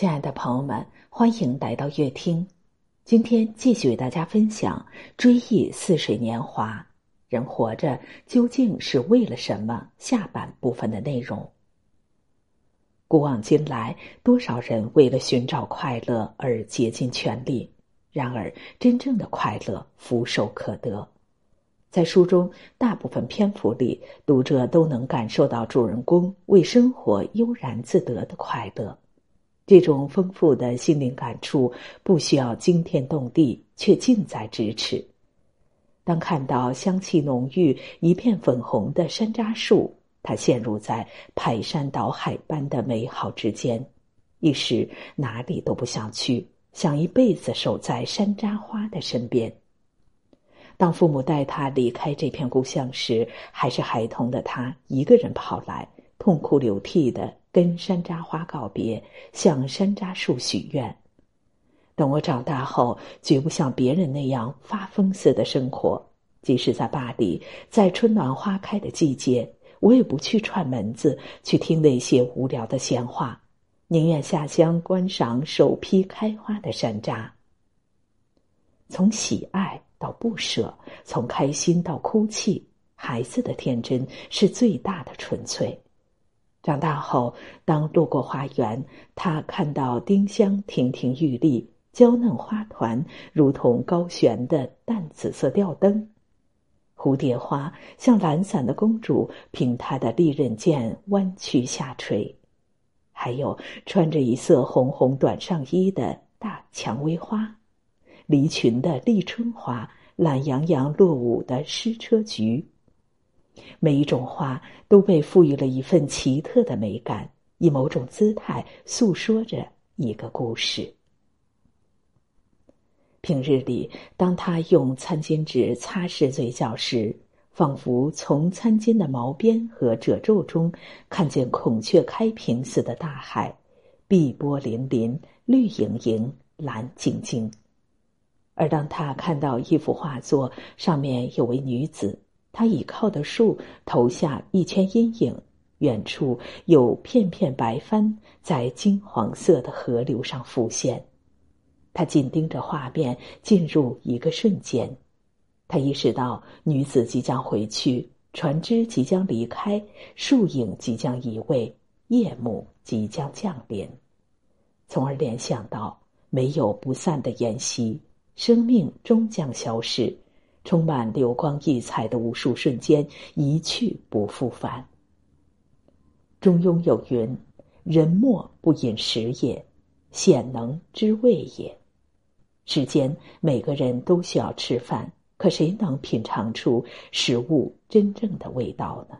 亲爱的朋友们，欢迎来到乐听。今天继续为大家分享《追忆似水年华》，人活着究竟是为了什么？下半部分的内容。古往今来，多少人为了寻找快乐而竭尽全力，然而真正的快乐俯首可得。在书中大部分篇幅里，读者都能感受到主人公为生活悠然自得的快乐。这种丰富的心灵感触不需要惊天动地，却近在咫尺。当看到香气浓郁、一片粉红的山楂树，他陷入在排山倒海般的美好之间，一时哪里都不想去，想一辈子守在山楂花的身边。当父母带他离开这片故乡时，还是孩童的他一个人跑来，痛哭流涕的。跟山楂花告别，向山楂树许愿。等我长大后，绝不像别人那样发疯似的生活。即使在巴黎，在春暖花开的季节，我也不去串门子，去听那些无聊的闲话，宁愿下乡观赏首批开花的山楂。从喜爱到不舍，从开心到哭泣，孩子的天真是最大的纯粹。长大后，当路过花园，他看到丁香亭亭玉立，娇嫩花团如同高悬的淡紫色吊灯，蝴蝶花像懒散的公主，凭她的利刃剑弯曲下垂。还有穿着一色红红短上衣的大蔷薇花，离群的立春花，懒洋洋落伍的矢车菊。每一种花都被赋予了一份奇特的美感，以某种姿态诉说着一个故事。平日里，当他用餐巾纸擦拭嘴角时，仿佛从餐巾的毛边和褶皱中看见孔雀开屏似的大海，碧波粼粼，绿莹莹，蓝晶晶。而当他看到一幅画作，上面有位女子。他倚靠的树投下一圈阴影，远处有片片白帆在金黄色的河流上浮现。他紧盯着画面，进入一个瞬间。他意识到女子即将回去，船只即将离开，树影即将移位，夜幕即将降临，从而联想到没有不散的筵席，生命终将消逝。充满流光溢彩的无数瞬间，一去不复返。中庸有云：“人莫不饮食也，鲜能知味也。”世间每个人都需要吃饭，可谁能品尝出食物真正的味道呢？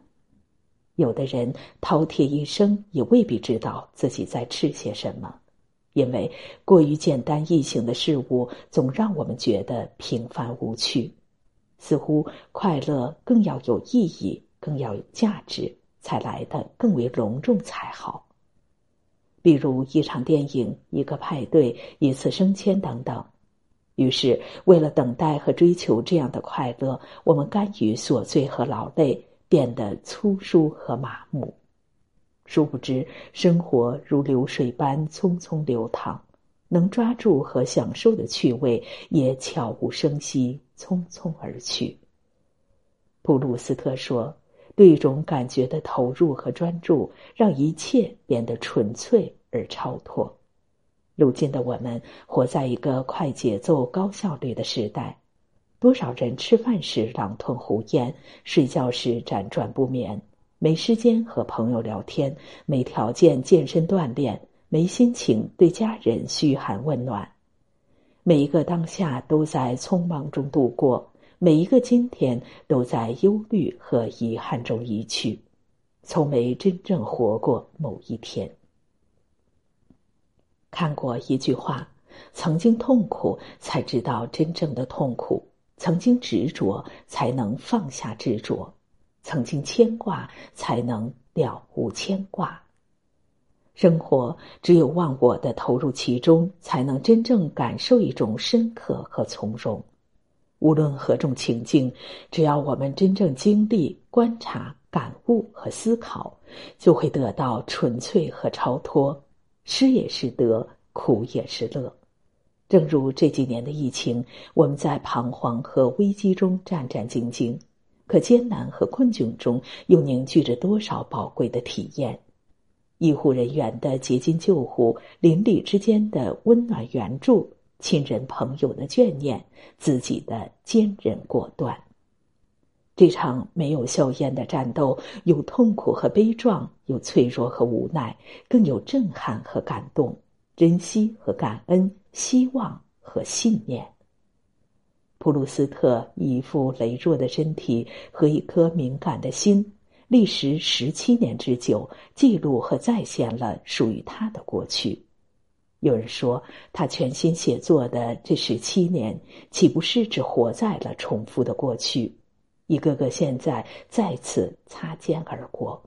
有的人饕餮一生，也未必知道自己在吃些什么，因为过于简单易行的事物，总让我们觉得平凡无趣。似乎快乐更要有意义，更要有价值，才来的更为隆重才好。比如一场电影、一个派对、一次升迁等等。于是，为了等待和追求这样的快乐，我们甘于琐碎和劳累，变得粗疏和麻木。殊不知，生活如流水般匆匆流淌。能抓住和享受的趣味，也悄无声息、匆匆而去。普鲁斯特说：“对一种感觉的投入和专注，让一切变得纯粹而超脱。”如今的我们，活在一个快节奏、高效率的时代。多少人吃饭时狼吞虎咽，睡觉时辗转不眠，没时间和朋友聊天，没条件健身锻炼。没心情对家人嘘寒问暖，每一个当下都在匆忙中度过，每一个今天都在忧虑和遗憾中移去，从没真正活过某一天。看过一句话：曾经痛苦，才知道真正的痛苦；曾经执着，才能放下执着；曾经牵挂，才能了无牵挂。生活只有忘我的投入其中，才能真正感受一种深刻和从容。无论何种情境，只要我们真正经历、观察、感悟和思考，就会得到纯粹和超脱。失也是得，苦也是乐。正如这几年的疫情，我们在彷徨和危机中战战兢兢，可艰难和困窘中又凝聚着多少宝贵的体验。医护人员的竭尽救护，邻里之间的温暖援助，亲人朋友的眷念，自己的坚韧果断。这场没有硝烟的战斗，有痛苦和悲壮，有脆弱和无奈，更有震撼和感动，珍惜和感恩，希望和信念。普鲁斯特以一副羸弱的身体和一颗敏感的心，历时十七年之久，记录和再现了属于他的过去。有人说，他全心写作的这十七年，岂不是只活在了重复的过去？一个个现在再次擦肩而过，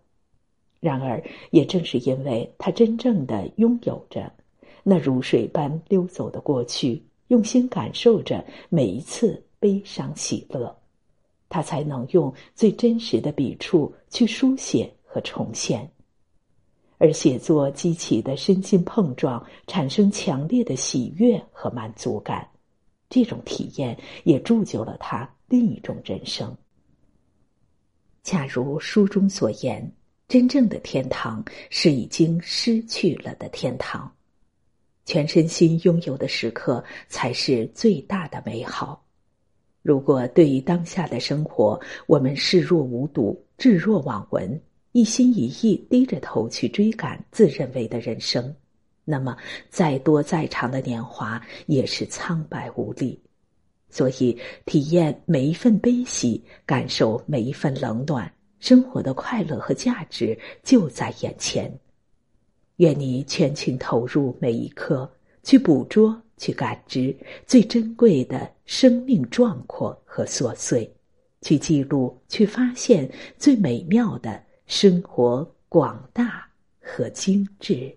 然而也正是因为他真正的拥有着那如水般溜走的过去，用心感受着每一次悲伤喜乐，他才能用最真实的笔触去书写和重现。而写作激起的身心碰撞，产生强烈的喜悦和满足感，这种体验也铸就了他另一种人生。恰如书中所言，真正的天堂是已经失去了的天堂。全身心拥有的时刻，才是最大的美好。如果对于当下的生活，我们视若无睹、置若罔闻，一心一意低着头去追赶自认为的人生，那么再多再长的年华也是苍白无力。所以，体验每一份悲喜，感受每一份冷暖，生活的快乐和价值就在眼前。愿你全情投入每一刻，去捕捉、去感知最珍贵的生命壮阔和琐碎，去记录、去发现最美妙的生活广大和精致。